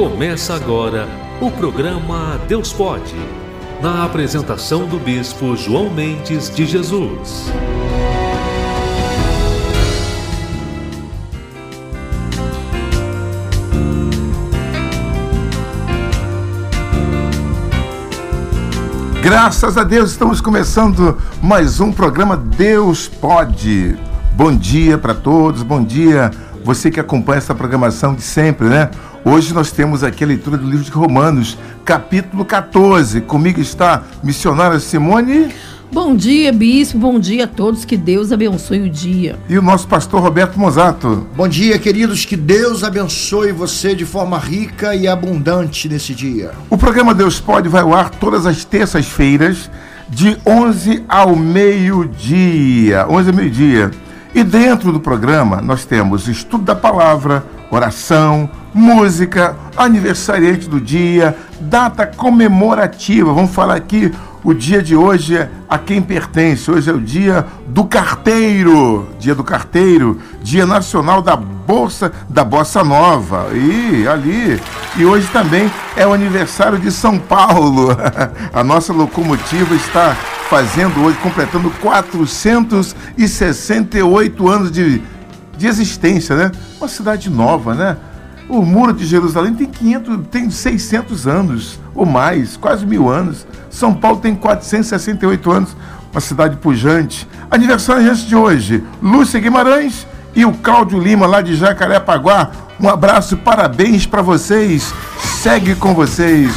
Começa agora o programa Deus Pode, na apresentação do Bispo João Mendes de Jesus. Graças a Deus, estamos começando mais um programa Deus Pode. Bom dia para todos, bom dia você que acompanha essa programação de sempre, né? Hoje nós temos aqui a leitura do livro de Romanos, capítulo 14. Comigo está missionária Simone. Bom dia, bispo. Bom dia a todos. Que Deus abençoe o dia. E o nosso pastor Roberto Mosato. Bom dia, queridos. Que Deus abençoe você de forma rica e abundante nesse dia. O programa Deus Pode vai ao ar todas as terças-feiras, de 11 ao meio-dia. 11 ao meio-dia. E dentro do programa nós temos estudo da palavra, oração, música, aniversariante do dia, data comemorativa. Vamos falar aqui o dia de hoje é a quem pertence. Hoje é o dia do carteiro, dia do carteiro, dia nacional da bolsa da bossa nova. E ali, e hoje também é o aniversário de São Paulo. A nossa locomotiva está fazendo hoje completando 468 anos de de existência, né? Uma cidade nova, né? O Muro de Jerusalém tem 500, tem 600 anos ou mais, quase mil anos. São Paulo tem 468 anos, uma cidade pujante. Aniversariante de hoje, Lúcia Guimarães e o Cláudio Lima, lá de Jacarepaguá. Um abraço parabéns para vocês. Segue com vocês.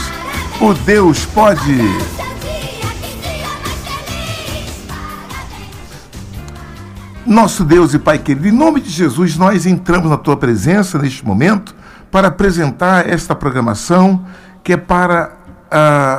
O Deus pode. Nosso Deus e Pai querido, em nome de Jesus, nós entramos na tua presença neste momento para apresentar esta programação que é para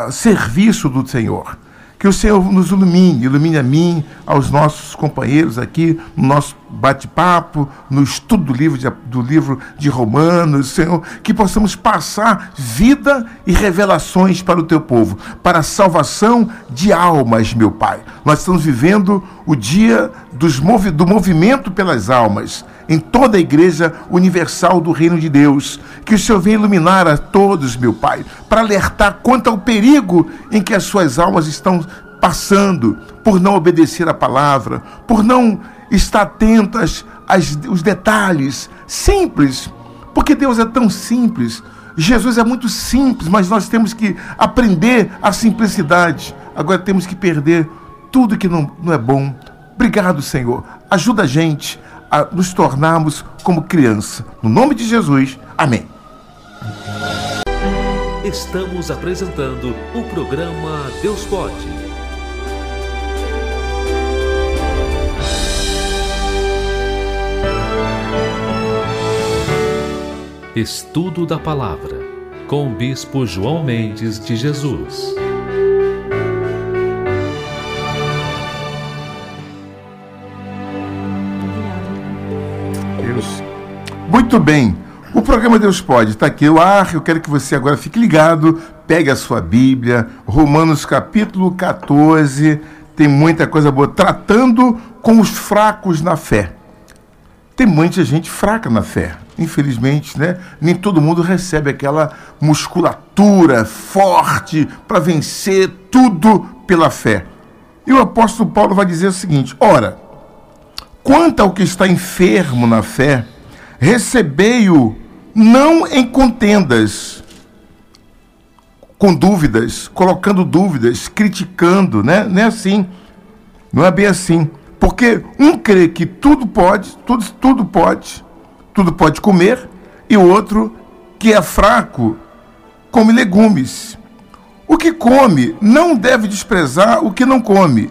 uh, serviço do Senhor. Que o Senhor nos ilumine, ilumine a mim, aos nossos companheiros aqui, no nosso bate-papo, no estudo do livro, de, do livro de Romanos, Senhor, que possamos passar vida e revelações para o teu povo, para a salvação de almas, meu Pai. Nós estamos vivendo o dia dos do movimento pelas almas em toda a igreja universal do reino de Deus. Que o Senhor venha iluminar a todos, meu Pai, para alertar quanto ao perigo em que as suas almas estão passando por não obedecer a palavra, por não estar atentas aos detalhes simples, porque Deus é tão simples. Jesus é muito simples, mas nós temos que aprender a simplicidade. Agora temos que perder tudo que não, não é bom. Obrigado, Senhor. Ajuda a gente a nos tornarmos como criança. No nome de Jesus, amém. Estamos apresentando o programa Deus Pode. Estudo da Palavra, com o Bispo João Mendes de Jesus. Deus. Muito bem. O programa Deus Pode está aqui. Eu, ah, eu quero que você agora fique ligado, pegue a sua Bíblia, Romanos capítulo 14. Tem muita coisa boa. Tratando com os fracos na fé. Tem muita gente fraca na fé. Infelizmente, né? Nem todo mundo recebe aquela musculatura forte para vencer tudo pela fé. E o apóstolo Paulo vai dizer o seguinte: ora, quanto ao que está enfermo na fé, recebei-o não em contendas, com dúvidas, colocando dúvidas, criticando, né? Não é assim. Não é bem assim. Porque um crê que tudo pode, tudo, tudo pode, tudo pode comer, e o outro, que é fraco, come legumes. O que come não deve desprezar o que não come,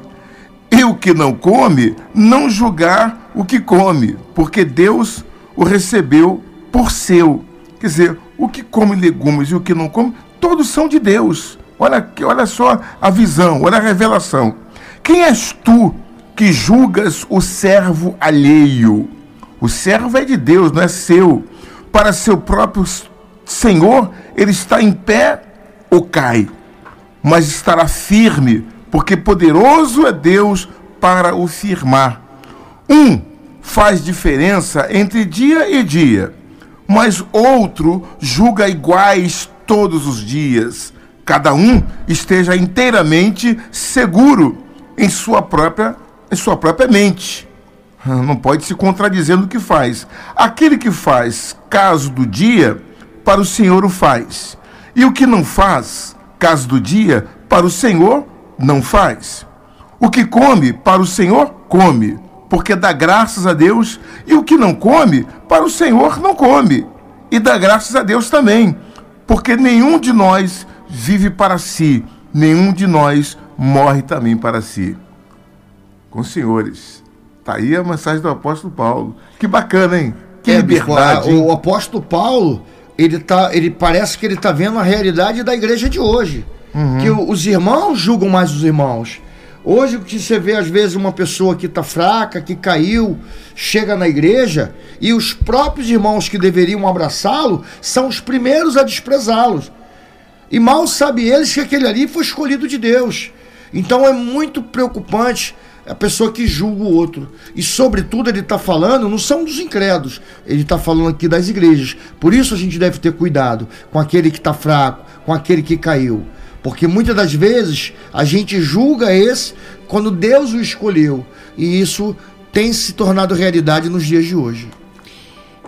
e o que não come, não julgar o que come, porque Deus o recebeu por seu. Quer dizer, o que come legumes e o que não come, todos são de Deus. Olha, olha só a visão, olha a revelação. Quem és tu que julgas o servo alheio. O servo é de Deus, não é seu. Para seu próprio Senhor, ele está em pé ou cai, mas estará firme, porque poderoso é Deus para o firmar. Um faz diferença entre dia e dia, mas outro julga iguais todos os dias. Cada um esteja inteiramente seguro em sua própria, em sua própria mente. Ah, não pode se contradizer no que faz. Aquele que faz caso do dia, para o Senhor o faz. E o que não faz caso do dia, para o Senhor não faz. O que come, para o Senhor come, porque dá graças a Deus. E o que não come, para o Senhor não come, e dá graças a Deus também, porque nenhum de nós vive para si, nenhum de nós morre também para si. Com os senhores. Tá aí a mensagem do apóstolo Paulo. Que bacana, hein? Que É, liberdade. o, hein? o apóstolo Paulo, ele tá, ele parece que ele tá vendo a realidade da igreja de hoje. Uhum. Que os irmãos julgam mais os irmãos. Hoje que você vê às vezes uma pessoa que tá fraca, que caiu, chega na igreja e os próprios irmãos que deveriam abraçá-lo são os primeiros a desprezá-los. E mal sabe eles que aquele ali foi escolhido de Deus. Então é muito preocupante a pessoa que julga o outro. E sobretudo ele está falando, não são dos incrédulos, ele está falando aqui das igrejas. Por isso a gente deve ter cuidado com aquele que está fraco, com aquele que caiu. Porque muitas das vezes a gente julga esse quando Deus o escolheu. E isso tem se tornado realidade nos dias de hoje.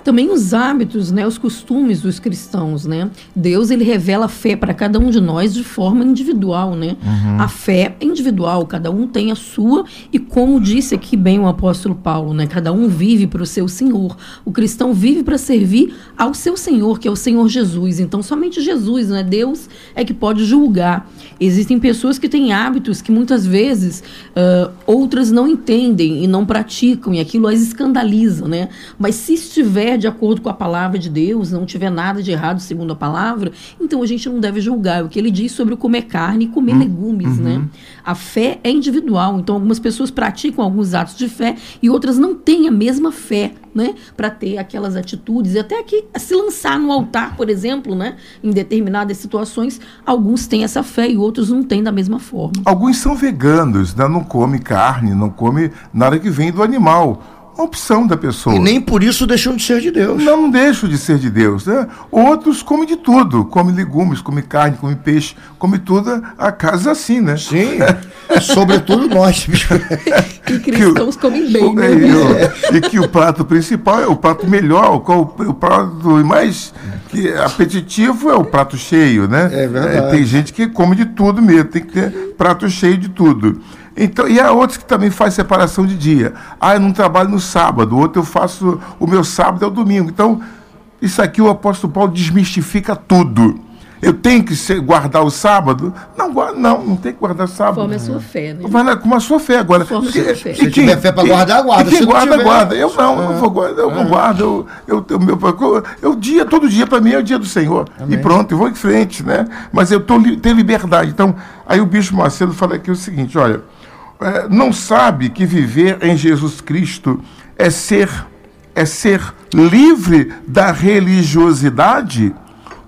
Também os hábitos, né, os costumes dos cristãos, né? Deus ele revela a fé para cada um de nós de forma individual, né? A fé é individual, cada um tem a sua e como disse aqui bem o apóstolo Paulo, né? Cada um vive para o seu Senhor. O cristão vive para servir ao seu Senhor, que é o Senhor Jesus. Então somente Jesus, né? Deus é que pode julgar. Existem pessoas que têm hábitos que muitas vezes ah, outras não entendem e não praticam e aquilo as escandaliza, né? Mas se estiver de acordo com a palavra de Deus, não tiver nada de errado segundo a palavra, então a gente não deve julgar. O que ele diz sobre o comer carne e comer legumes, né? A fé é individual, então algumas pessoas praticam alguns atos de fé e outras não têm a mesma fé, né? Para ter aquelas atitudes e até que se lançar no altar, por exemplo, né? Em determinadas situações, alguns têm essa fé e outros não têm da mesma forma. Alguns são veganos, né? não come carne, não come nada que vem do animal. Opção da pessoa. E nem por isso deixam de ser de Deus. Não, deixam de ser de Deus. Né? Outros comem de tudo. Come legumes, come carne, come peixe, come tudo. A casa é assim, né? Sim, sobretudo nós. E cristãos comem bem, né? e, o- e que o prato principal é o prato melhor, o, o prato mais que é apetitivo é o prato cheio, né? É verdade. tem gente que come de tudo mesmo, tem que ter prato cheio de tudo. Então, e há outros que também fazem separação de dia. Ah, eu não trabalho no sábado, outro eu faço, o meu sábado é o domingo. Então, isso aqui o apóstolo Paulo desmistifica tudo. Eu tenho que ser- guardar o sábado? Não, não, não tem que guardar sábado. Conforme a sua fé, né? Lá, com a sua fé agora. A sua fé. E Se tiver fé pra guardar, guarda. E quem Se não guarda, tiver- guarda. Eu não, eu vou guardar, eu não guardo. Eu, eu, eu, meu, eu, eu, dia, todo dia para mim é o dia do Senhor. E pronto, eu vou em frente, né? Mas eu tô, tenho liberdade. Então, aí o Bispo Macedo fala aqui o seguinte: olha, não sabe que viver em Jesus Cristo é ser, é ser livre da religiosidade?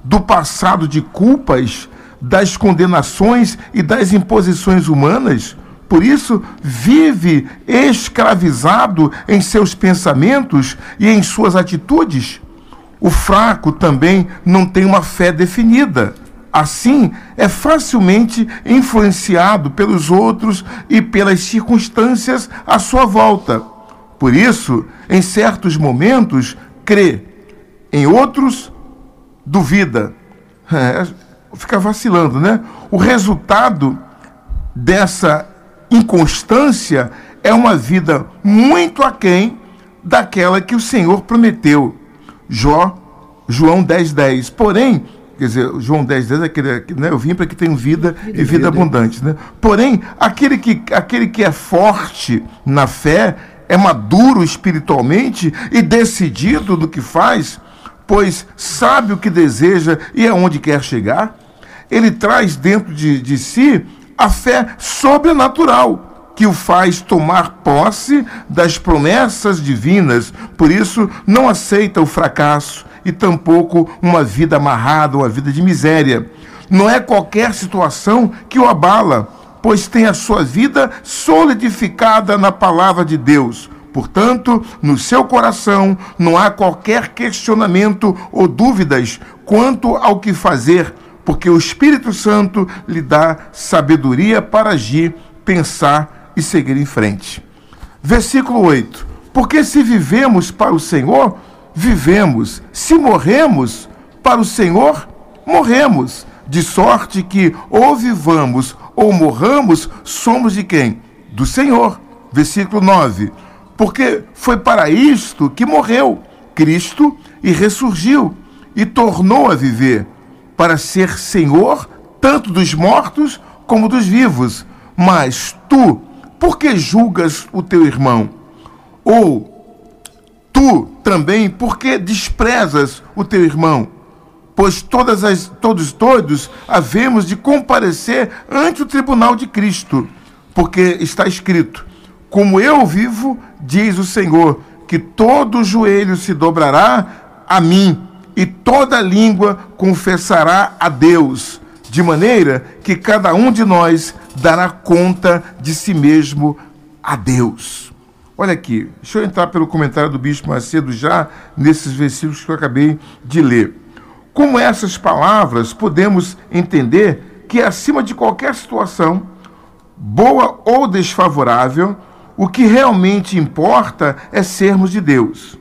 do passado de culpas, das condenações e das imposições humanas. Por isso, vive escravizado em seus pensamentos e em suas atitudes. O fraco também não tem uma fé definida. Assim, é facilmente influenciado pelos outros e pelas circunstâncias à sua volta. Por isso, em certos momentos, crê, em outros, duvida. É, fica vacilando, né? O resultado dessa inconstância é uma vida muito aquém daquela que o Senhor prometeu. Jó, João 10, 10. Porém, quer dizer, João 10, 10 é aquele, né, eu vim para que tenham vida, e vida abundante. Né? Porém, aquele que, aquele que é forte na fé, é maduro espiritualmente e decidido no que faz, pois sabe o que deseja e aonde quer chegar, ele traz dentro de, de si a fé sobrenatural que o faz tomar posse das promessas divinas. Por isso, não aceita o fracasso e tampouco uma vida amarrada, uma vida de miséria. Não é qualquer situação que o abala, pois tem a sua vida solidificada na palavra de Deus. Portanto, no seu coração não há qualquer questionamento ou dúvidas quanto ao que fazer, porque o Espírito Santo lhe dá sabedoria para agir, pensar e seguir em frente. Versículo 8: Porque se vivemos para o Senhor, vivemos, se morremos para o Senhor, morremos. De sorte que ou vivamos ou morramos, somos de quem? Do Senhor. Versículo 9. Porque foi para isto que morreu Cristo e ressurgiu e tornou a viver, para ser Senhor tanto dos mortos como dos vivos. Mas tu, por que julgas o teu irmão? Ou tu também, por que desprezas o teu irmão? Pois todas as, todos, todos havemos de comparecer ante o tribunal de Cristo, porque está escrito: Como eu vivo, diz o Senhor, que todo joelho se dobrará a mim e toda língua confessará a Deus, de maneira que cada um de nós dará conta de si mesmo a Deus. Olha aqui, deixa eu entrar pelo comentário do Bispo Macedo já nesses versículos que eu acabei de ler. Com essas palavras, podemos entender que, acima de qualquer situação, boa ou desfavorável, o que realmente importa é sermos de Deus.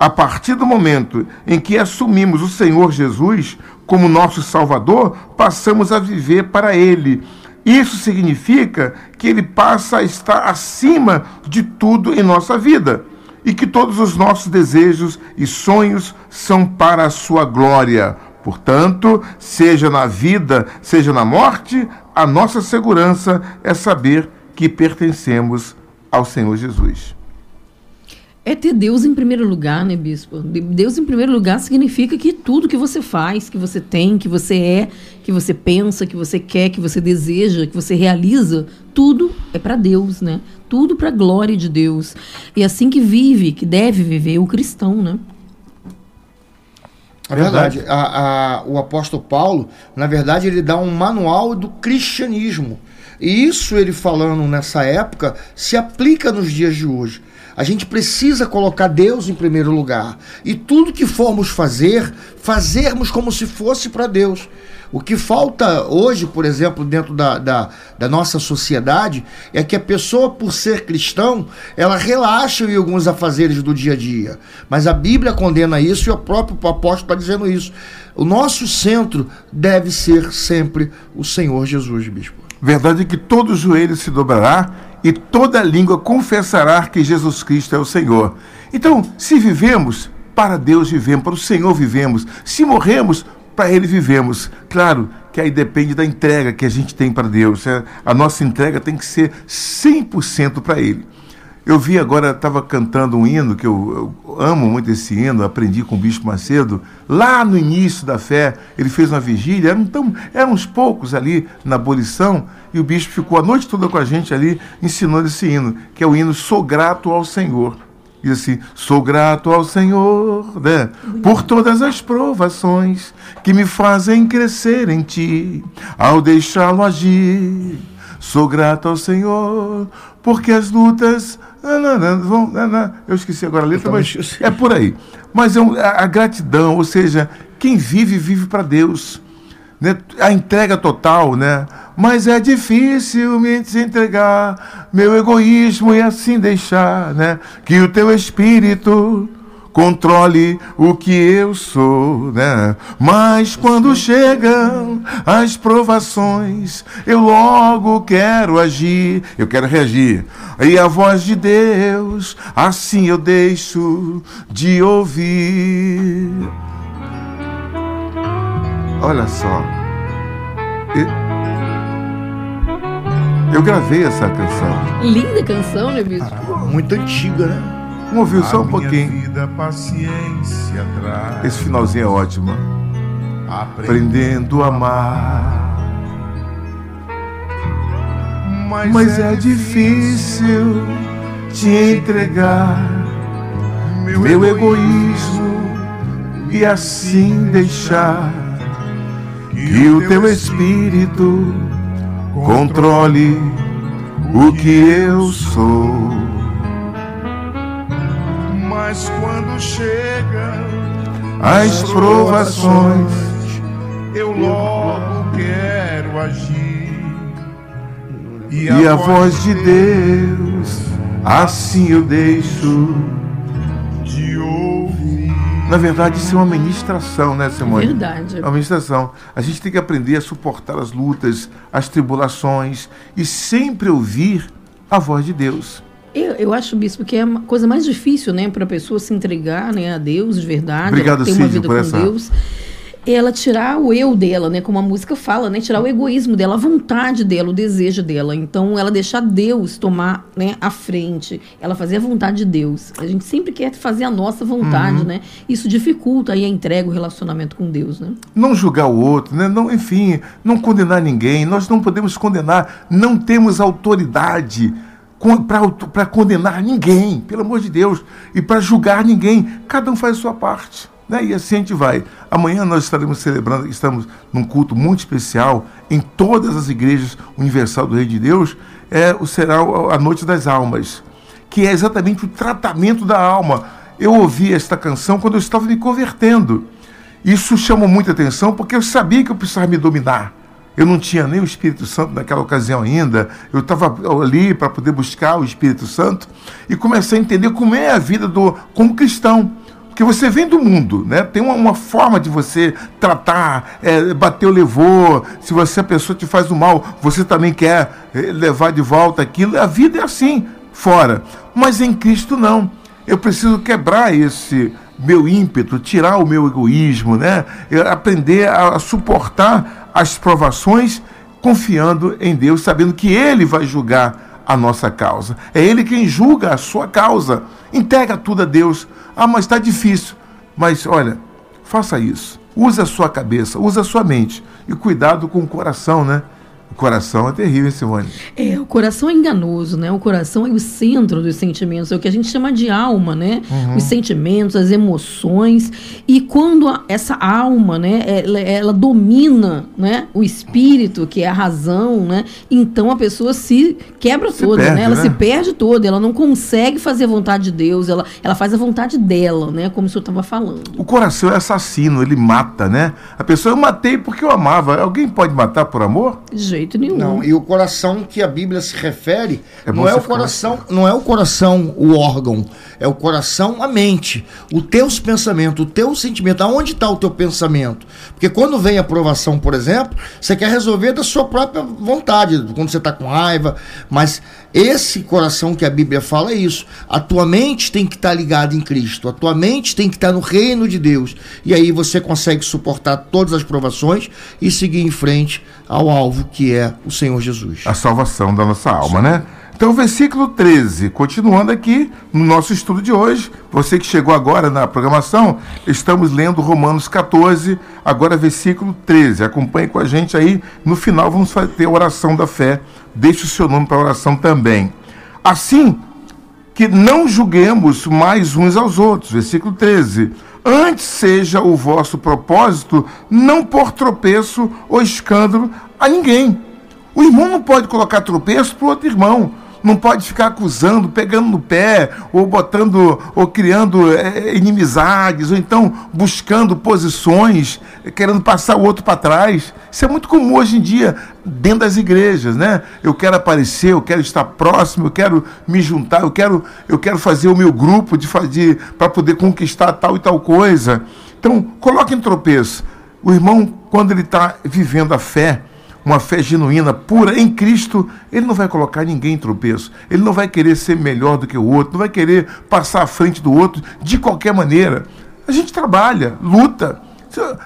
A partir do momento em que assumimos o Senhor Jesus como nosso Salvador, passamos a viver para Ele isso significa que ele passa a estar acima de tudo em nossa vida e que todos os nossos desejos e sonhos são para a sua glória. Portanto, seja na vida, seja na morte, a nossa segurança é saber que pertencemos ao Senhor Jesus. É ter Deus em primeiro lugar, né, bispo? Deus em primeiro lugar significa que tudo que você faz, que você tem, que você é, que você pensa, que você quer, que você deseja, que você realiza, tudo é para Deus, né? Tudo para a glória de Deus. E é assim que vive, que deve viver o cristão, né? É verdade. A, a, o apóstolo Paulo, na verdade, ele dá um manual do cristianismo. E isso ele falando nessa época se aplica nos dias de hoje. A gente precisa colocar Deus em primeiro lugar. E tudo que formos fazer, fazermos como se fosse para Deus. O que falta hoje, por exemplo, dentro da, da, da, nossa sociedade, é que a pessoa, por ser cristão, ela relaxa em alguns afazeres do dia a dia. Mas a Bíblia condena isso e o próprio apóstolo está dizendo isso. O nosso centro deve ser sempre o Senhor Jesus, bispo. Verdade é que todo joelho se dobrará e toda língua confessará que Jesus Cristo é o Senhor. Então, se vivemos, para Deus vivemos, para o Senhor vivemos. Se morremos, para Ele vivemos. Claro que aí depende da entrega que a gente tem para Deus. É, a nossa entrega tem que ser 100% para Ele. Eu vi agora, estava cantando um hino, que eu, eu, amo muito esse hino, aprendi com o Bispo Macedo, lá no início da fé, ele fez uma vigília, eram, tão, eram uns poucos ali na abolição, e o Bispo ficou a noite toda com a gente ali, ensinando esse hino, que é o hino Sou Grato ao Senhor. Diz assim: Sou grato ao Senhor né, por todas as provações que me fazem crescer em Ti, ao deixá-lo agir. Sou grato ao Senhor porque as lutas eu esqueci agora a letra, mas é por aí. Mas é a gratidão, ou seja, quem vive, vive para Deus. Né? A entrega total, né? Mas é difícil me entregar, meu egoísmo e assim deixar, né? Que o teu espírito controle o que eu sou, né? Mas quando chegam as provações, eu logo quero agir, eu quero reagir. E a voz de Deus, assim eu deixo de ouvir. Olha só. Eu gravei essa canção. Linda canção, né, bicho? muito antiga, né? Vamos ouvir só um pouquinho. Vida, Esse finalzinho é ótimo. Aprendendo a amar. Mas, Mas é, é difícil te entregar meu, meu egoísmo e assim deixar que o teu espírito controle o que eu sou. Mas quando chegam as provações, eu logo quero agir. e a voz de Deus, assim eu deixo de ouvir. Na verdade, isso é uma ministração, né, Simone? Verdade. É uma ministração. A gente tem que aprender a suportar as lutas, as tribulações e sempre ouvir a voz de Deus. Eu, eu acho, Bispo, que é a coisa mais difícil, né, para a pessoa se entregar né, a Deus de verdade, Obrigado, ter uma Cid, vida por com essa- Deus. É ela tirar o eu dela, né, como a música fala, né, tirar o egoísmo dela, a vontade dela, o desejo dela. Então, ela deixar Deus tomar, né, a frente, ela fazer a vontade de Deus. A gente sempre quer fazer a nossa vontade, Uhum. né? Isso dificulta aí a entrega, o relacionamento com Deus, né? Não julgar o outro, né? não, enfim, não condenar ninguém. Nós não podemos condenar, não temos autoridade para condenar ninguém, pelo amor de Deus, e para julgar ninguém. Cada um faz a sua parte. Né? E assim a gente vai. Amanhã nós estaremos celebrando, estamos num culto muito especial em todas as igrejas universal do Rei de Deus, é, será a Noite das Almas, que é exatamente o tratamento da alma. Eu ouvi esta canção quando eu estava me convertendo. Isso chamou muita atenção porque eu sabia que eu precisava me dominar. Eu não tinha nem o Espírito Santo naquela ocasião ainda. Eu estava ali para poder buscar o Espírito Santo e comecei a entender como é a vida do como cristão. Porque você vem do mundo, né? Tem uma, uma forma de você tratar, é, bateu, levou. Se você a pessoa te faz o mal, você também quer eh, levar de volta aquilo. A vida é assim, fora. Mas em Cristo não. Eu preciso quebrar esse meu ímpeto, tirar o meu egoísmo, né? Aprender a, a suportar as provações confiando em Deus, sabendo que Ele vai julgar a nossa causa. É Ele quem julga a sua causa. Entrega tudo a Deus. Ah, mas está difícil. Mas olha, faça isso. Use a sua cabeça, use a sua mente. E cuidado com o coração, né? O coração é terrível, Simone. É, o coração é enganoso, né? O coração é o centro dos sentimentos, é o que a gente chama de alma, né? Uhum. Os sentimentos, as emoções. E quando a- essa alma, né, ela, ela domina, né, o espírito, que é a razão, né? Então a pessoa se quebra Se toda, perde, né? Ela né? se perde toda, ela não consegue fazer a vontade de Deus, ela, ela faz a vontade dela, né? Como o senhor estava falando. O coração é assassino, ele mata, né? A pessoa, eu matei porque eu amava. Alguém pode matar por amor? De jeito nenhum. Não, e o coração que a Bíblia se refere É não é o ficar coração, não é o coração o órgão, é o coração a mente, os teus pensamentos, o teu sentimento. Aonde está o teu pensamento? Porque quando vem a aprovação, por exemplo, você quer resolver da sua própria vontade, quando você está com raiva, mas esse coração que a Bíblia fala é isso. A tua mente tem que estar ligada em Cristo, a tua mente tem que estar no reino de Deus. E aí você consegue suportar todas as provações e seguir em frente ao alvo que é o Senhor Jesus. A salvação da nossa alma, né? Então, versículo 13, continuando aqui no nosso estudo de hoje. Você que chegou agora na programação, estamos lendo Romanos 14, agora versículo 13. Acompanhe com a gente aí. No final, vamos ter a oração da fé. Deixe o seu nome para a oração também. Assim, que não julguemos mais uns aos outros. Versículo 13. Antes seja o vosso propósito não por tropeço ou escândalo a ninguém. O irmão não pode colocar tropeço para o outro irmão. Não pode ficar acusando, pegando no pé, ou botando, ou criando eh, inimizades, ou então buscando posições, querendo passar o outro para trás. Isso é muito comum hoje em dia dentro das igrejas, né? Eu quero aparecer, eu quero estar próximo, eu quero me juntar, eu quero, eu quero fazer o meu grupo de fazer para poder conquistar tal e tal coisa. Então, coloque em tropeço. O irmão, quando ele está vivendo a fé, uma fé genuína, pura em Cristo, ele não vai colocar ninguém em tropeço. Ele não vai querer ser melhor do que o outro, não vai querer passar à frente do outro de qualquer maneira. A gente trabalha, luta.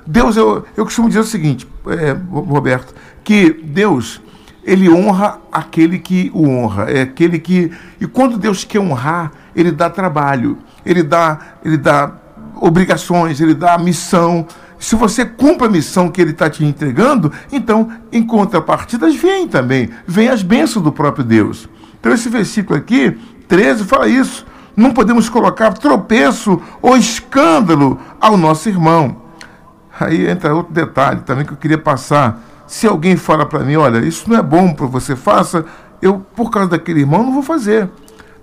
Deus, eu, eu costumo dizer o seguinte, é, Roberto, que Deus, ele honra aquele que o honra, é aquele que. E quando Deus quer honrar, ele dá trabalho, ele dá, ele dá obrigações, ele dá missão. Se você cumpre a missão que ele está te entregando, então, em contrapartidas, vem também, vem as bênçãos do próprio Deus. Então, esse versículo aqui, 13, fala isso. Não podemos colocar tropeço ou escândalo ao nosso irmão. Aí entra outro detalhe também que eu queria passar. Se alguém fala para mim, olha, isso não é bom para você faça, eu, por causa daquele irmão, não vou fazer.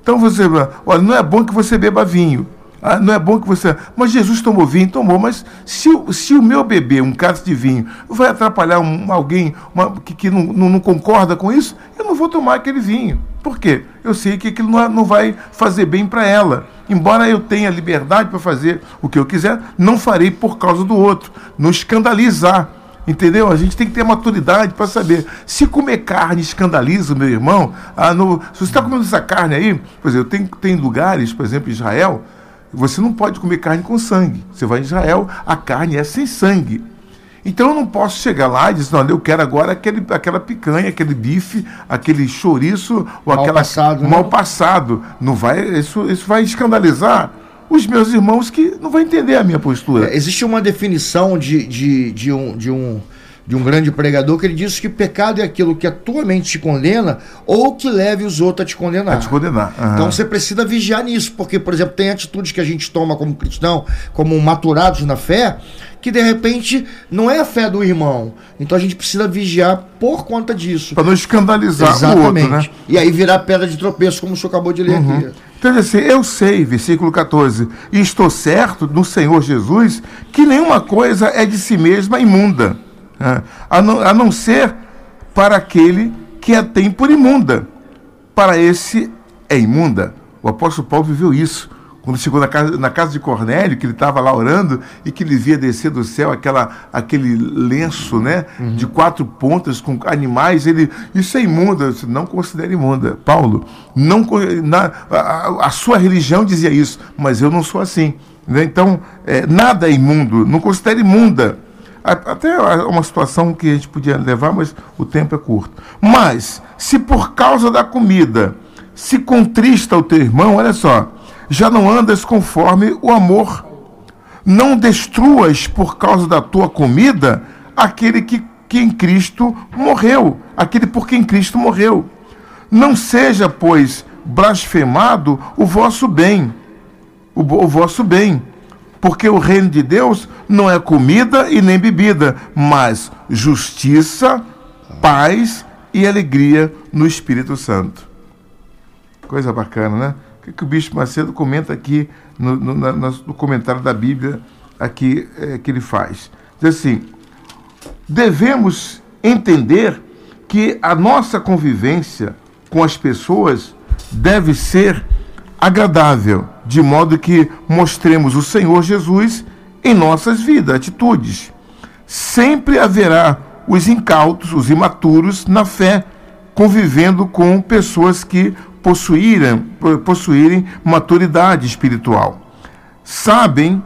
Então você, olha, não é bom que você beba vinho. Ah, não é bom que você. Mas Jesus tomou vinho, tomou. Mas se, se o meu bebê, um cálice de vinho, vai atrapalhar um- alguém uma- que, que não, não- não concorda com isso, eu não vou tomar aquele vinho. Por quê? Eu sei que aquilo não, não vai fazer bem para ela. Embora eu tenha liberdade para fazer o que eu quiser, não farei por causa do outro. Não escandalizar. Entendeu? A gente tem que ter maturidade para saber. Se comer carne escandaliza o meu irmão, ah, no- se você está comendo essa carne aí, por exemplo, tem, tem lugares, por exemplo, em Israel, você não pode comer carne com sangue. Você vai em Israel, a carne é sem sangue. Então eu não posso chegar lá e dizer, não, eu quero agora aquele, aquela picanha, aquele bife, aquele chouriço, ou Mal aquela passado, né? mal passado. Não vai, isso, isso vai escandalizar os meus irmãos que não vão entender a minha postura. É, existe uma definição de, de, de, um, de, um, de um grande pregador que ele diz que pecado é aquilo que a tua mente te condena ou que leve os outros a te condenar. A te condenar. Aham. Então você precisa vigiar nisso, porque, por exemplo, tem atitudes que a gente toma como cristão, como maturados na fé, que de repente não é a fé do irmão. Então a gente precisa vigiar por conta disso. Para não escandalizar o outro, né? E aí virar pedra de tropeço, como o senhor acabou de ler aqui. Então, assim, eu sei, versículo 14, e estou certo no Senhor Jesus que nenhuma coisa é de si mesma imunda? A, não, a não ser para aquele que a tem por imunda. Para esse é imunda. O apóstolo Paulo viveu isso. Quando chegou na casa, na casa de Cornélio, que ele estava lá orando e que ele via descer do céu aquela, aquele lenço né, de quatro pontas com animais, ele, isso é imunda. Eu disse, não considera imunda. Paulo, não, na, a, a sua religião dizia isso, mas eu não sou assim. né? Então, é, nada é imundo, não considere imunda. Até uma situação que a gente podia levar, mas o tempo é curto. Mas, se por causa da comida se contrista o teu irmão, olha só, já não andas conforme o amor. Não destruas por causa da tua comida aquele que, que em Cristo morreu, aquele por quem Cristo morreu. Não seja, pois, blasfemado o vosso bem, o, o vosso bem, porque o reino de Deus não é comida e nem bebida, mas justiça, paz e alegria no Espírito Santo. Coisa bacana, né? O que, que o Bispo Macedo comenta aqui no, no- no comentário da Bíblia aqui eh, que ele faz? Diz assim: devemos entender que a nossa convivência com as pessoas deve ser agradável, de modo que mostremos o Senhor Jesus em nossas vidas, atitudes. Sempre haverá os incautos, os imaturos na fé, convivendo com pessoas que possuírem, possuírem maturidade espiritual. Sabem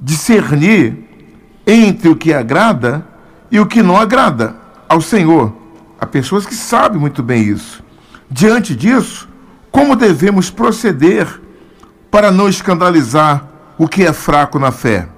discernir entre o que agrada e o que não agrada ao Senhor. Há pessoas que sabem muito bem isso. Diante disso, como devemos proceder para não escandalizar o que é fraco na fé?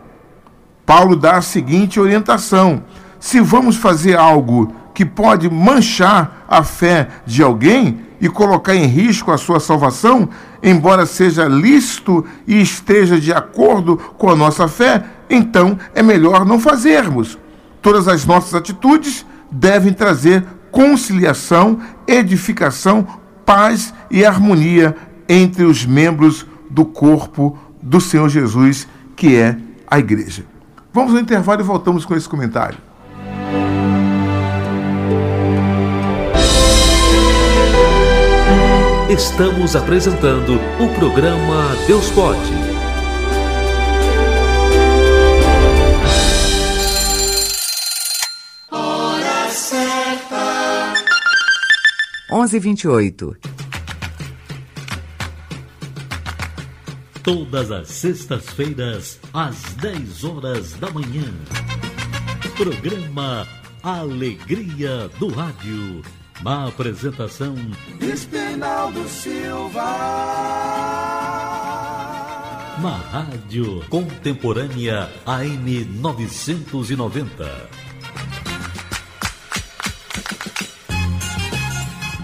Paulo dá a seguinte orientação: se vamos fazer algo que pode manchar a fé de alguém e colocar em risco a sua salvação, embora seja lícito e esteja de acordo com a nossa fé, então é melhor não fazermos. Todas as nossas atitudes devem trazer conciliação, edificação, paz e harmonia entre os membros do corpo do Senhor Jesus, que é a igreja. Vamos ao intervalo e voltamos com esse comentário. Estamos apresentando o programa Deus Pode. Hora certa. 11:28. todas as sextas-feiras, às 10 horas da manhã. Programa Alegria do Rádio. Na apresentação, Espinaldo Silva. Na Rádio Contemporânea AM 990.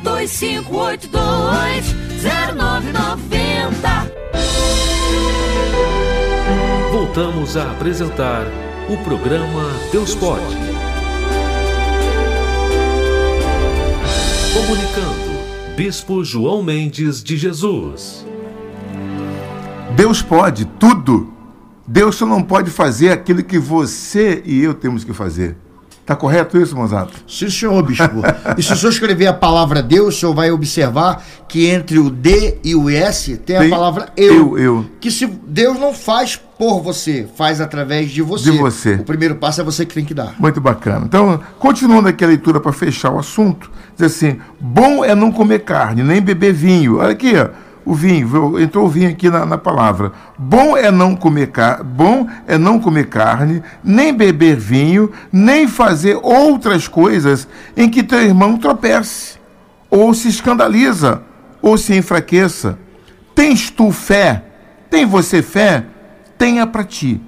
2582 0990 Voltamos a apresentar o programa Deus Pode. Comunicando, Bispo João Mendes de Jesus. Deus pode tudo. Deus só não pode fazer aquilo que você e eu temos que fazer. Tá correto isso, Mozato? Sim, senhor, bispo. e se o senhor escrever a palavra Deus, o senhor vai observar que entre o D e o S tem, Tem a palavra eu. eu, eu. Que se Deus não faz por você, faz através de você. De você. O primeiro passo é você que tem que dar. Muito bacana. Então, continuando aqui a leitura para fechar o assunto, diz assim: bom é não comer carne, nem beber vinho. Olha aqui, ó, o vinho, entrou o vinho aqui na, na palavra. Bom é não comer bom é não comer carne, nem beber vinho, nem fazer outras coisas em que teu irmão tropece, ou se escandaliza, ou se enfraqueça. Tens tu fé? Tem você fé? Tenha para ti,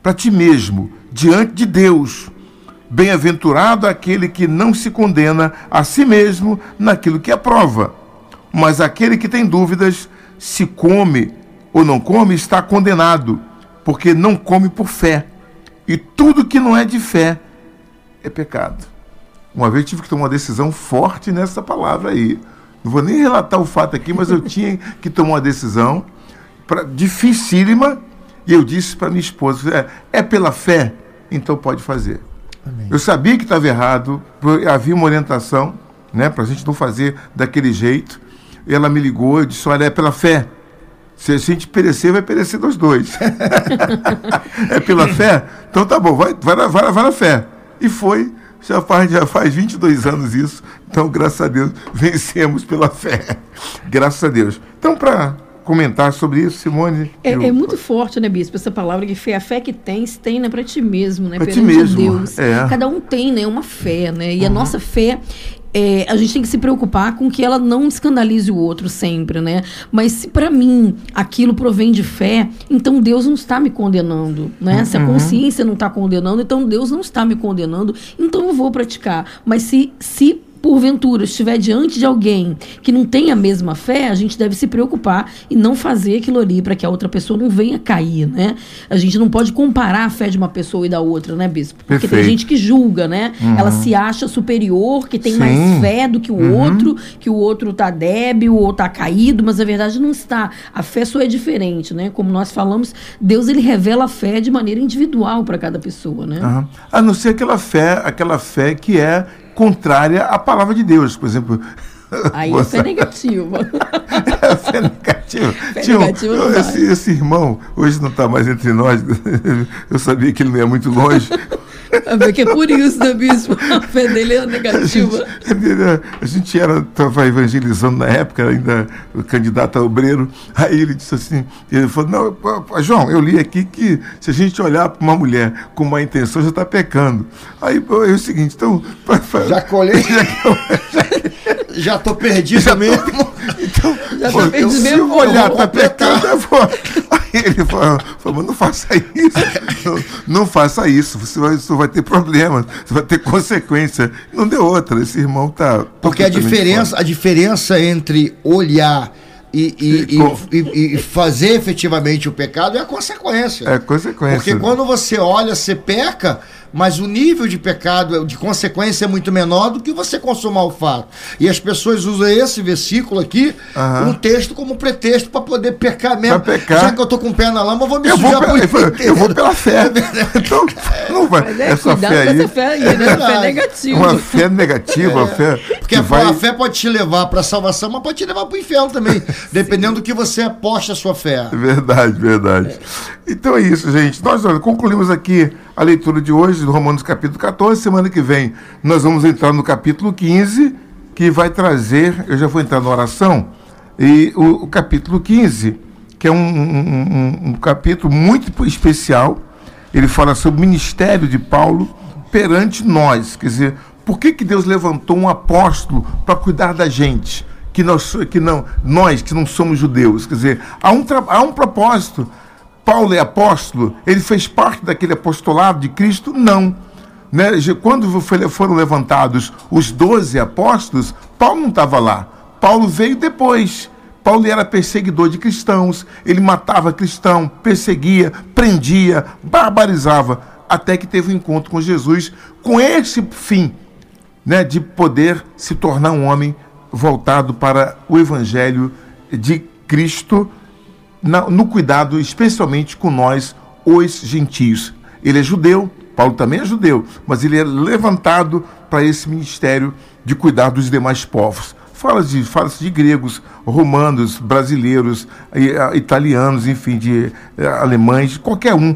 para ti mesmo, diante de Deus. Bem-aventurado aquele que não se condena a si mesmo naquilo que aprova. Mas aquele que tem dúvidas, se come ou não come, está condenado, porque não come por fé. E tudo que não é de fé é pecado. Uma vez tive que tomar uma decisão forte nessa palavra aí. Não vou nem relatar o fato aqui, mas eu tinha que tomar uma decisão pra, dificílima. E eu disse para minha esposa: é, é pela fé, então pode fazer. Eu sabia que estava errado, havia uma orientação, né, para a gente não fazer daquele jeito. Ela me ligou e disse: Olha, é pela fé. Se a gente perecer, vai perecer nós dois. é pela fé? Então tá bom, vai, vai, vai, vai na fé. E foi, já faz, já faz 22 anos isso. Então, graças a Deus, vencemos pela fé. Graças a Deus. Então, para comentar sobre isso, Simone. É, eu- é muito forte, né, Bispo, essa palavra que fé, a fé que tens, tem, né, para ti mesmo, né, Pra ti mesmo, Deus. é. Uhum. Cada um tem, né, uma fé, né, e a nossa fé, é, a gente tem que se preocupar com que ela não escandalize o outro sempre, né, mas se para mim aquilo provém de fé, então Deus não está me condenando, né, se a Uhum. consciência não está condenando, então Deus não está me condenando, então eu vou praticar, mas se, se porventura estiver diante de alguém que não tem a mesma fé, a gente deve se preocupar e não fazer aquilo ali para que a outra pessoa não venha cair, né? A gente não pode comparar a fé de uma pessoa e da outra, né, bispo? Porque tem Perfeito. gente que julga, né? Ela se acha superior, que tem Sim. mais fé do que o outro, que o outro tá débil ou tá caído, mas na verdade não está. A fé só é diferente, né? Como nós falamos, Deus ele revela a fé de maneira individual para cada pessoa, né? Aham. A não ser aquela fé, aquela fé que é contrária à palavra de Deus, por exemplo. Aí Você- é negativa. a fé Tinha negativa não esse, esse irmão, hoje não está mais entre nós, eu sabia que ele não ia muito longe. É porque é por isso, né, bispo? A fé dele é A gente, negativa. ele era- a gente era, estava evangelizando na época, ainda o candidato a obreiro. Aí ele disse assim: ele falou, não, pô, pô, João, eu li aqui que se a gente olhar para uma mulher com má intenção, já está pecando. Aí pô, é o seguinte, então. pra- pra- Já colhei. Já tô perdido Já tô- mesmo. Então, Já tá perdido se mesmo, eu olhar, tá pecar. pecando, eu vou. Aí ele falou, não faça isso. Não, não faça isso, você vai, você vai ter problemas, você vai ter consequência. Não deu outra, esse irmão tá. Porque a diferença, a diferença entre olhar e, e, E e, fazer efetivamente o pecado é a consequência. É consequência. Porque quando você olha, você peca, mas o nível de pecado, de consequência, é muito menor do que você consumar o fato. E as pessoas usam esse versículo aqui, Aham. um texto, como pretexto para poder pecar mesmo. Pra pecar. Já que eu tô com o pé na lama, eu vou me Eu vou, sujar pela, por inteiro. eu vou pela fé. Então, não vai. Mas é, essa cuidado fé com aí. essa fé aí, né? A fé verdade. negativa. Uma fé negativa, uma fé. Porque que a, vai... a fé pode te levar para a salvação, mas pode te levar para o inferno também, dependendo do que você aposta a sua fé. Verdade, verdade. Então é isso, gente. Nós olha, concluímos aqui a leitura de hoje do Romanos capítulo 14. Semana que vem nós vamos entrar no capítulo 15, que vai trazer. Eu já vou entrar na oração. E o, o capítulo 15, que é um, um- um- um capítulo muito especial. Ele fala sobre o ministério de Paulo perante nós. Quer dizer, por que, que Deus levantou um apóstolo para cuidar da gente? Que nós, que não, nós que não somos judeus. Quer dizer, há um, há um propósito. Paulo é apóstolo, ele fez parte daquele apostolado de Cristo? Não. Né? Quando foram levantados os doze apóstolos, Paulo não estava lá. Paulo veio depois. Paulo era perseguidor de cristãos, ele matava cristão, perseguia, prendia, barbarizava, até que teve um encontro com Jesus com esse fim, né, de poder se tornar um homem voltado para o evangelho de Cristo na, no cuidado, especialmente com nós, os gentios. Ele é judeu, Paulo também é judeu, mas ele é levantado para esse ministério de cuidar dos demais povos. Fala-se de, fala de gregos, romanos, brasileiros, italianos, enfim, de eh, alemães, qualquer um,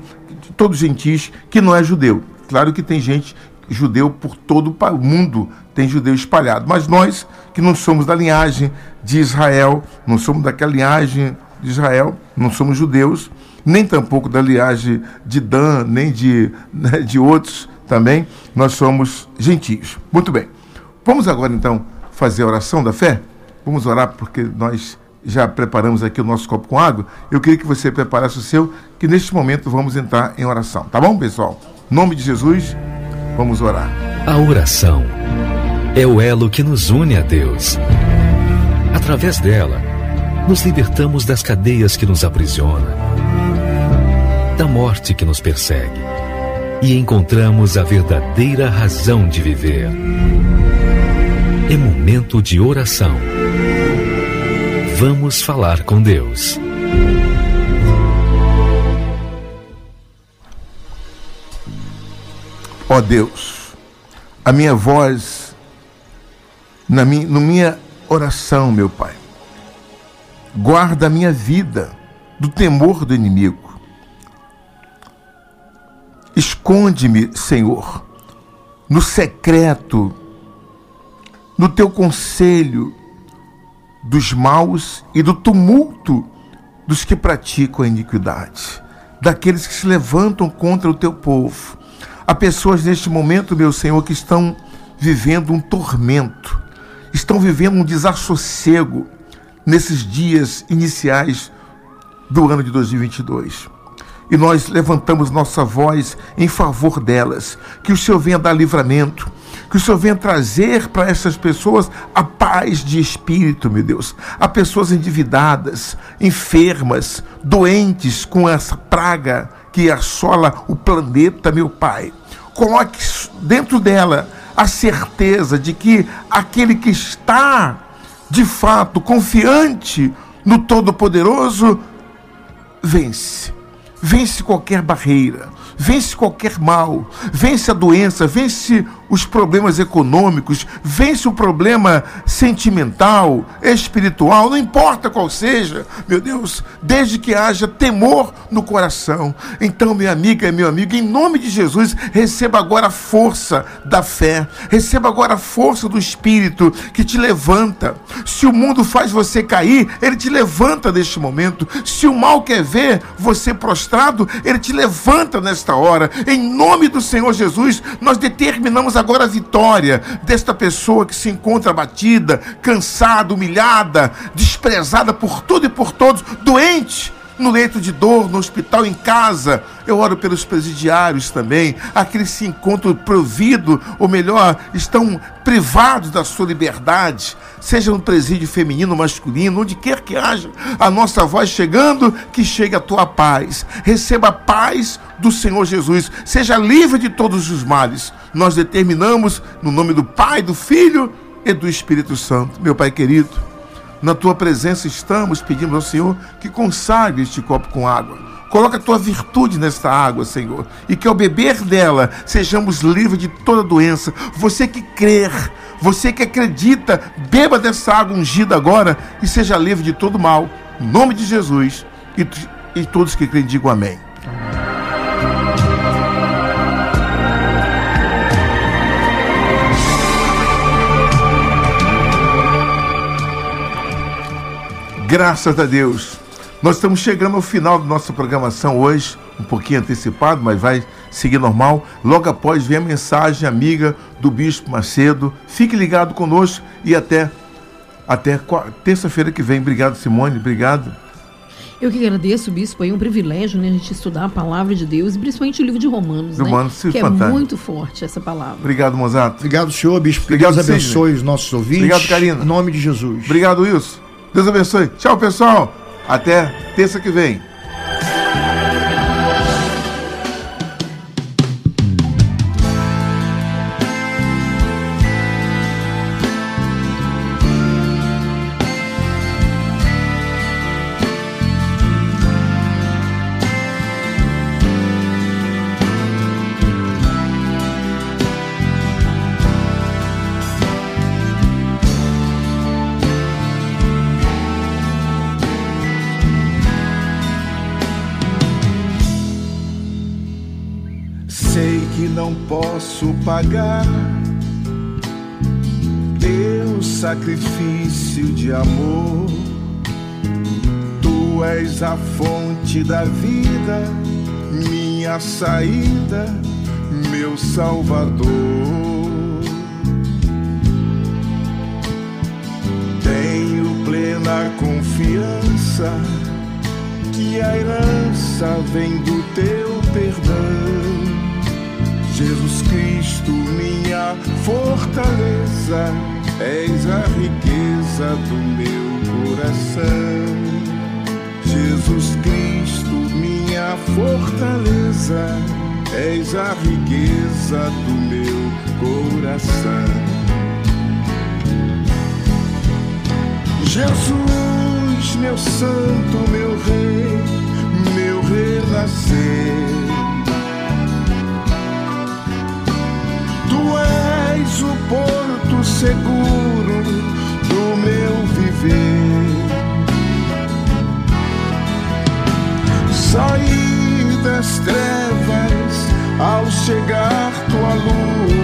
todos gentis, que não é judeu. Claro que tem gente judeu por todo o mundo, tem judeu espalhado, mas nós que não somos da linhagem de Israel, não somos daquela linhagem de Israel, não somos judeus, nem tampouco da linhagem de Dan, nem de, né, de outros também, nós somos gentios. Muito bem. Vamos agora então fazer a oração da fé? Vamos orar porque nós já preparamos aqui o nosso copo com água. Eu queria que você preparasse o seu, que neste momento vamos entrar em oração. Tá bom, pessoal? Em nome de Jesus, vamos orar. A oração é o elo que nos une a Deus. Através dela, nos libertamos das cadeias que nos aprisionam, da morte que nos persegue e encontramos a verdadeira razão de viver. É momento de oração. Vamos falar com Deus. Ó oh Deus, a minha voz na minha, na minha oração, meu Pai, guarda a minha vida do temor do inimigo. Esconde-me, Senhor, no secreto no teu conselho dos maus e do tumulto dos que praticam a iniquidade, daqueles que se levantam contra o teu povo. Há pessoas neste momento, meu Senhor, que estão vivendo um tormento, estão vivendo um desassossego nesses dias iniciais do ano de 2022 e nós levantamos nossa voz em favor delas. Que o Senhor venha dar livramento, que o Senhor venha trazer para essas pessoas a paz de espírito, meu Deus. Há pessoas endividadas, enfermas, doentes com essa praga que assola o planeta, meu Pai. Coloque dentro dela a certeza de que aquele que está de fato confiante no Todo-Poderoso vence. Vence qualquer barreira, vence qualquer mal, vence a doença, vence os problemas econômicos, vence o problema sentimental, espiritual, não importa qual seja, meu Deus, desde que haja temor no coração. Então, minha amiga e meu amigo, em nome de Jesus, receba agora a força da fé, receba agora a força do Espírito que te levanta. Se o mundo faz você cair, ele te levanta neste momento. Se o mal quer ver você prostrado, ele te levanta nesta hora. Em nome do Senhor Jesus, nós determinamos agora a vitória desta pessoa que se encontra abatida, cansada, humilhada, desprezada por tudo e por todos, doente no leito de dor, no hospital, em casa. Eu oro pelos presidiários também, aqueles que se encontram providos, ou melhor, estão privados da sua liberdade, seja no presídio feminino, masculino, onde quer que haja a nossa voz chegando, que chegue a tua paz. Receba a paz do Senhor Jesus, seja livre de todos os males. Nós determinamos no nome do Pai, do Filho e do Espírito Santo. Meu Pai querido, na tua presença estamos, pedimos ao Senhor que consagre este copo com água. Coloca a tua virtude nesta água, Senhor, e que ao beber dela sejamos livres de toda doença. Você que crer, você que acredita, beba dessa água ungida agora e seja livre de todo mal. Em nome de Jesus. E, e todos que creem digam amém. Graças a Deus. Nós estamos chegando ao final da nossa programação hoje, um pouquinho antecipado, mas vai seguir normal. Logo após vem a mensagem amiga do Bispo Macedo. Fique ligado conosco e até, até terça-feira que vem. Obrigado, Simone. Obrigado. Eu que agradeço, Bispo. É um privilégio né, a gente estudar a palavra de Deus, e principalmente o livro de Romanos. Né? Romanos né? Que fantástico. é muito forte essa palavra. Obrigado, Mozato. Obrigado, senhor, Bispo. Obrigado, Deus abençoe os nossos ouvintes. Obrigado, Karina. Em nome de Jesus. Obrigado, Wilson. Deus abençoe. Tchau, pessoal. Até terça que vem. Posso pagar teu sacrifício de amor. Tu és a fonte da vida, minha saída, meu Salvador. Tenho plena confiança que a herança vem do teu perdão. Jesus Cristo, minha fortaleza, és a riqueza do meu coração. Jesus Cristo, minha fortaleza, és a riqueza do meu coração. Jesus, meu santo, meu rei, meu renascer. És o porto seguro do meu viver. Saí das trevas ao chegar tua luz.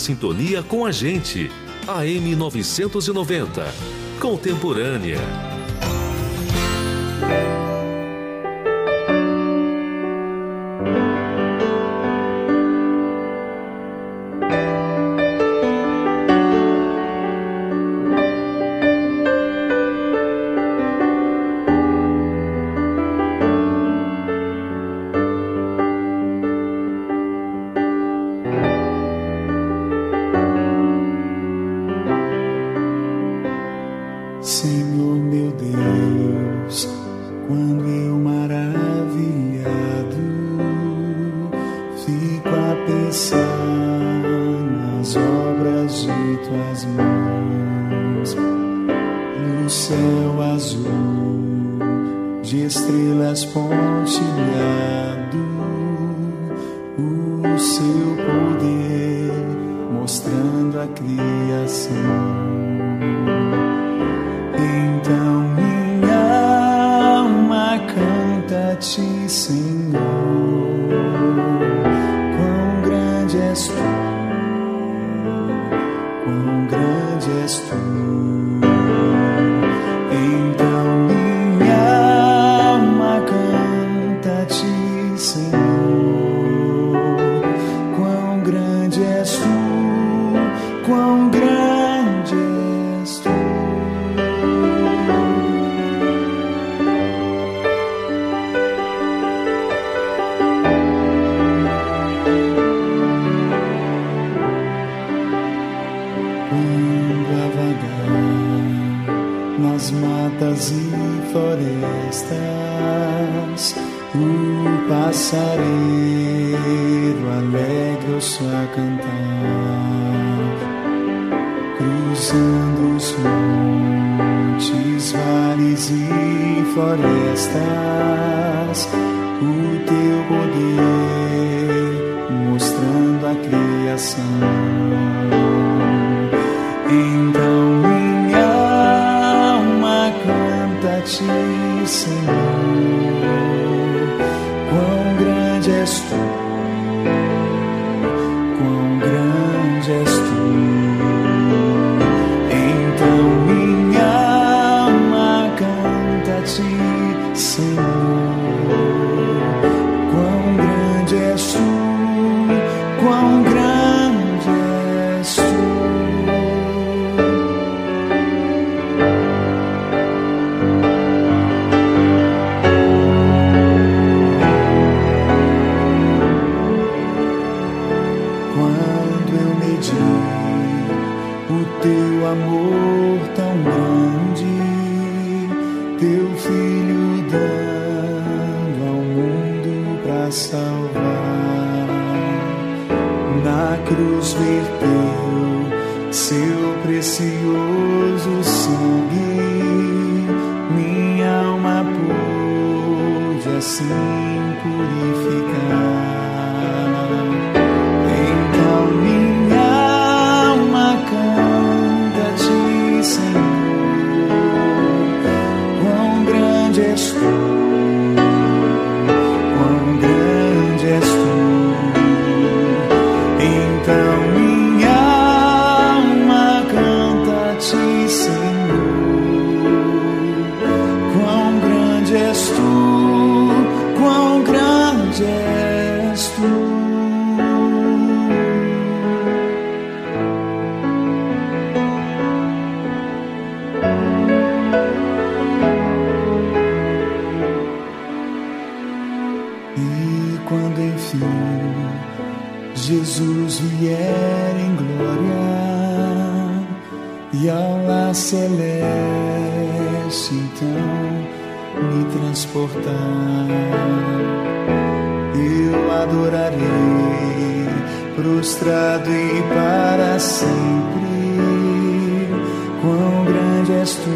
Sintonia com a gente. AM 990. Contemporânea. Grande és Quando eu medi o teu amor tão grande, teu filho dando ao mundo para salvar, na cruz verteu seu precioso sangue, minha alma pôde assim transportar, eu adorarei prostrado e para sempre. Quão grande és tu,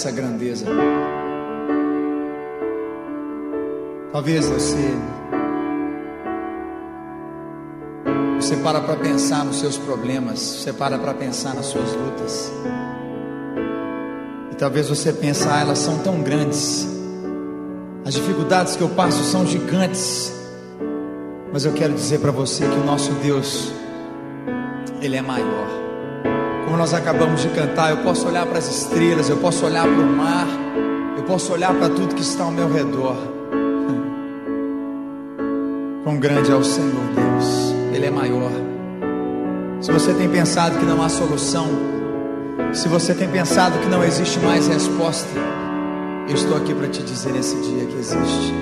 essa grandeza. Talvez você você para para pensar nos seus problemas, você para para pensar nas suas lutas. E talvez você pense, ah, elas são tão grandes. As dificuldades que eu passo são gigantes. Mas eu quero dizer para você que o nosso Deus, Ele é maior. Nós acabamos de cantar, eu posso olhar para as estrelas, eu posso olhar para o mar, eu posso olhar para tudo que está ao meu redor. Quão grande é o Senhor Deus, Ele é maior. Se você tem pensado que não há solução, se você tem pensado que não existe mais resposta, eu estou aqui para te dizer nesse dia que existe.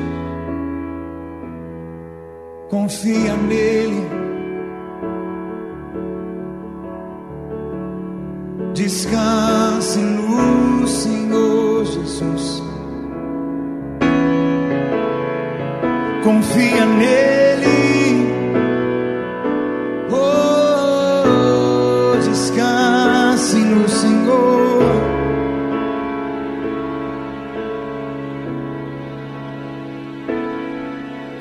Confia nele. descanse no Senhor Jesus. Confia nele. Oh, descanse no Senhor.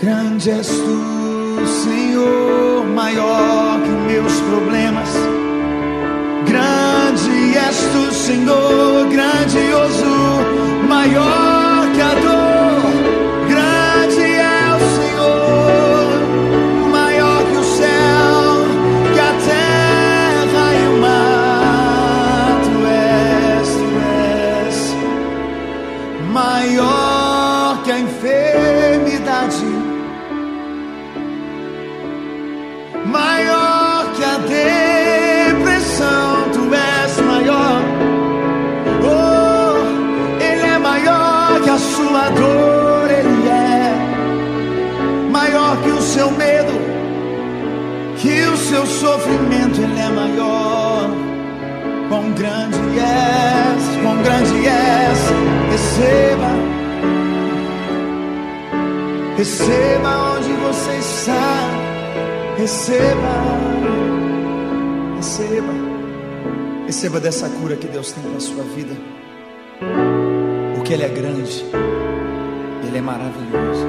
Grande és tu, Senhor, maior que meus problemas Senhor grandioso, maior. Receba onde você está. Receba, receba, receba dessa cura que Deus tem para a sua vida. Porque Ele é grande, Ele é maravilhoso.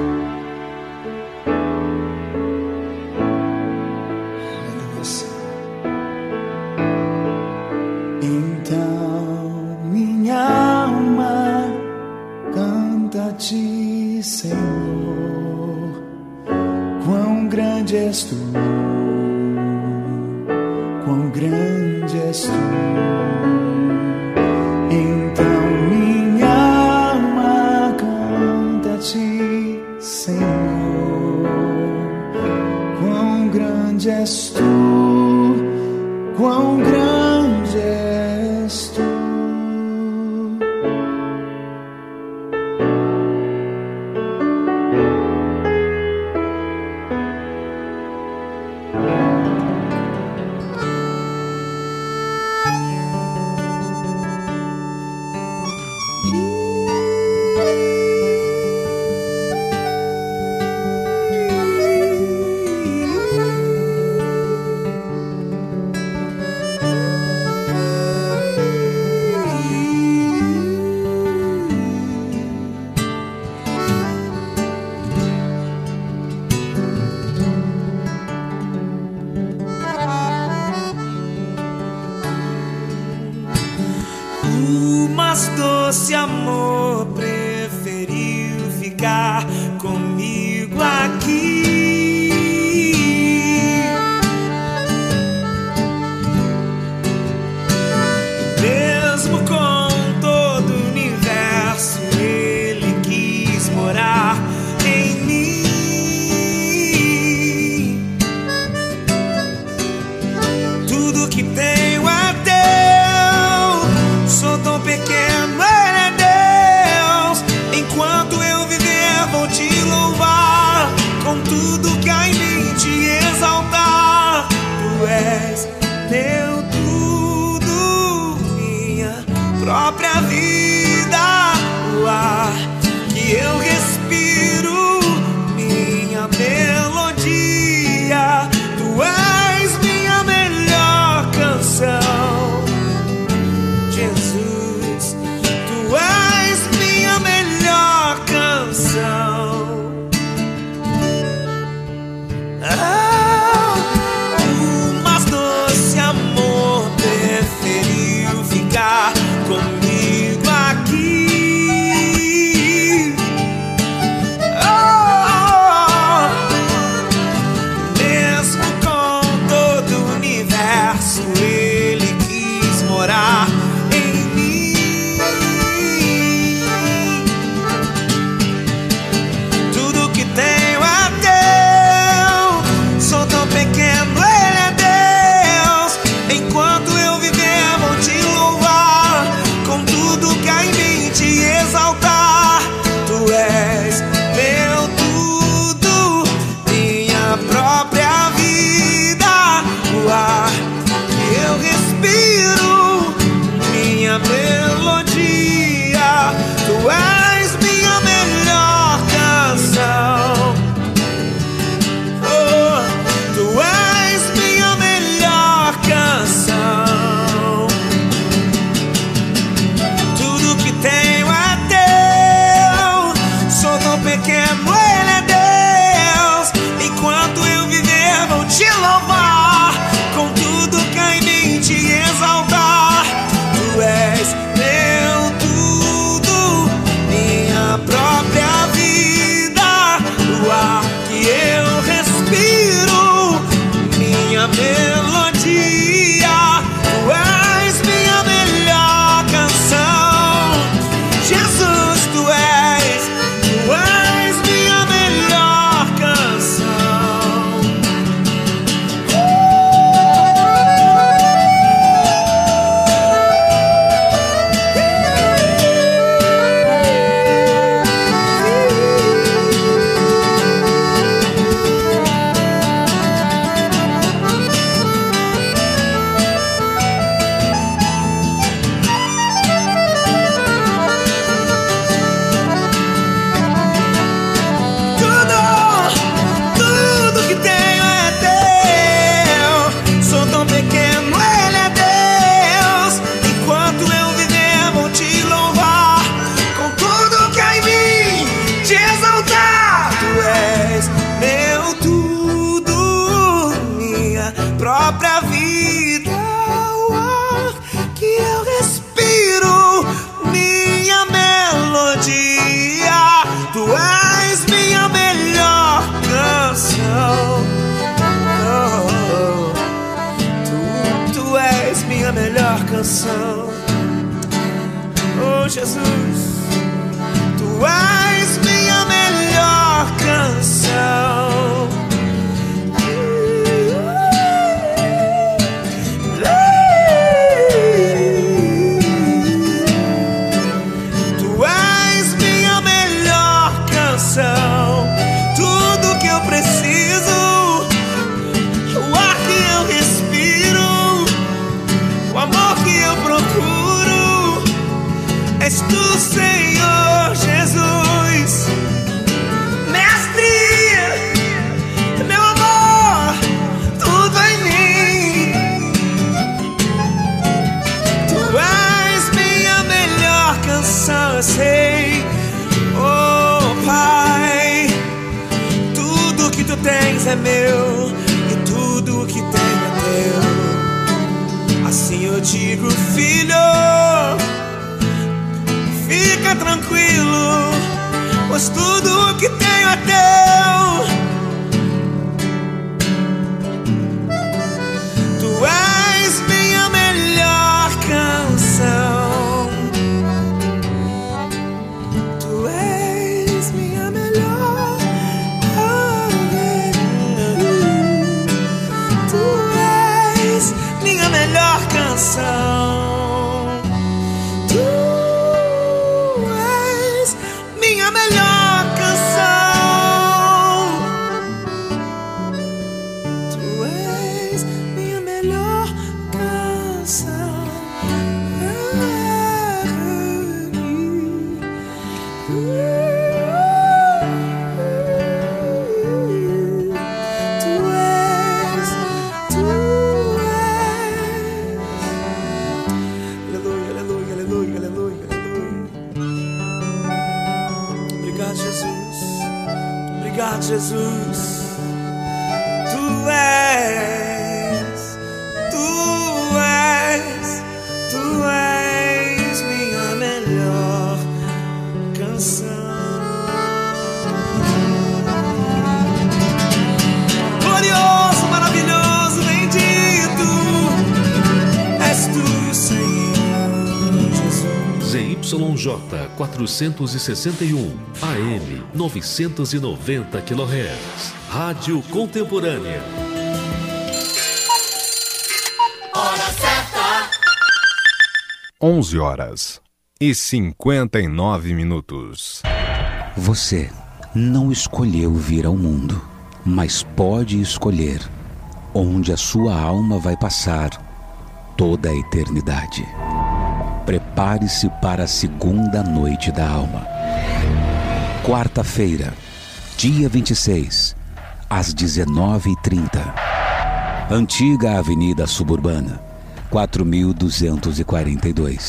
coração. Oh Jesus, tu és. suerte. 461 AM 990 kHz. Rádio Contemporânea. Hora certa. 11 horas e 59 minutos. Você não escolheu vir ao mundo, mas pode escolher onde a sua alma vai passar toda a eternidade prepare-se para a segunda noite da alma. Quarta-feira, dia 26, às 19h30. Antiga Avenida Suburbana, 4242.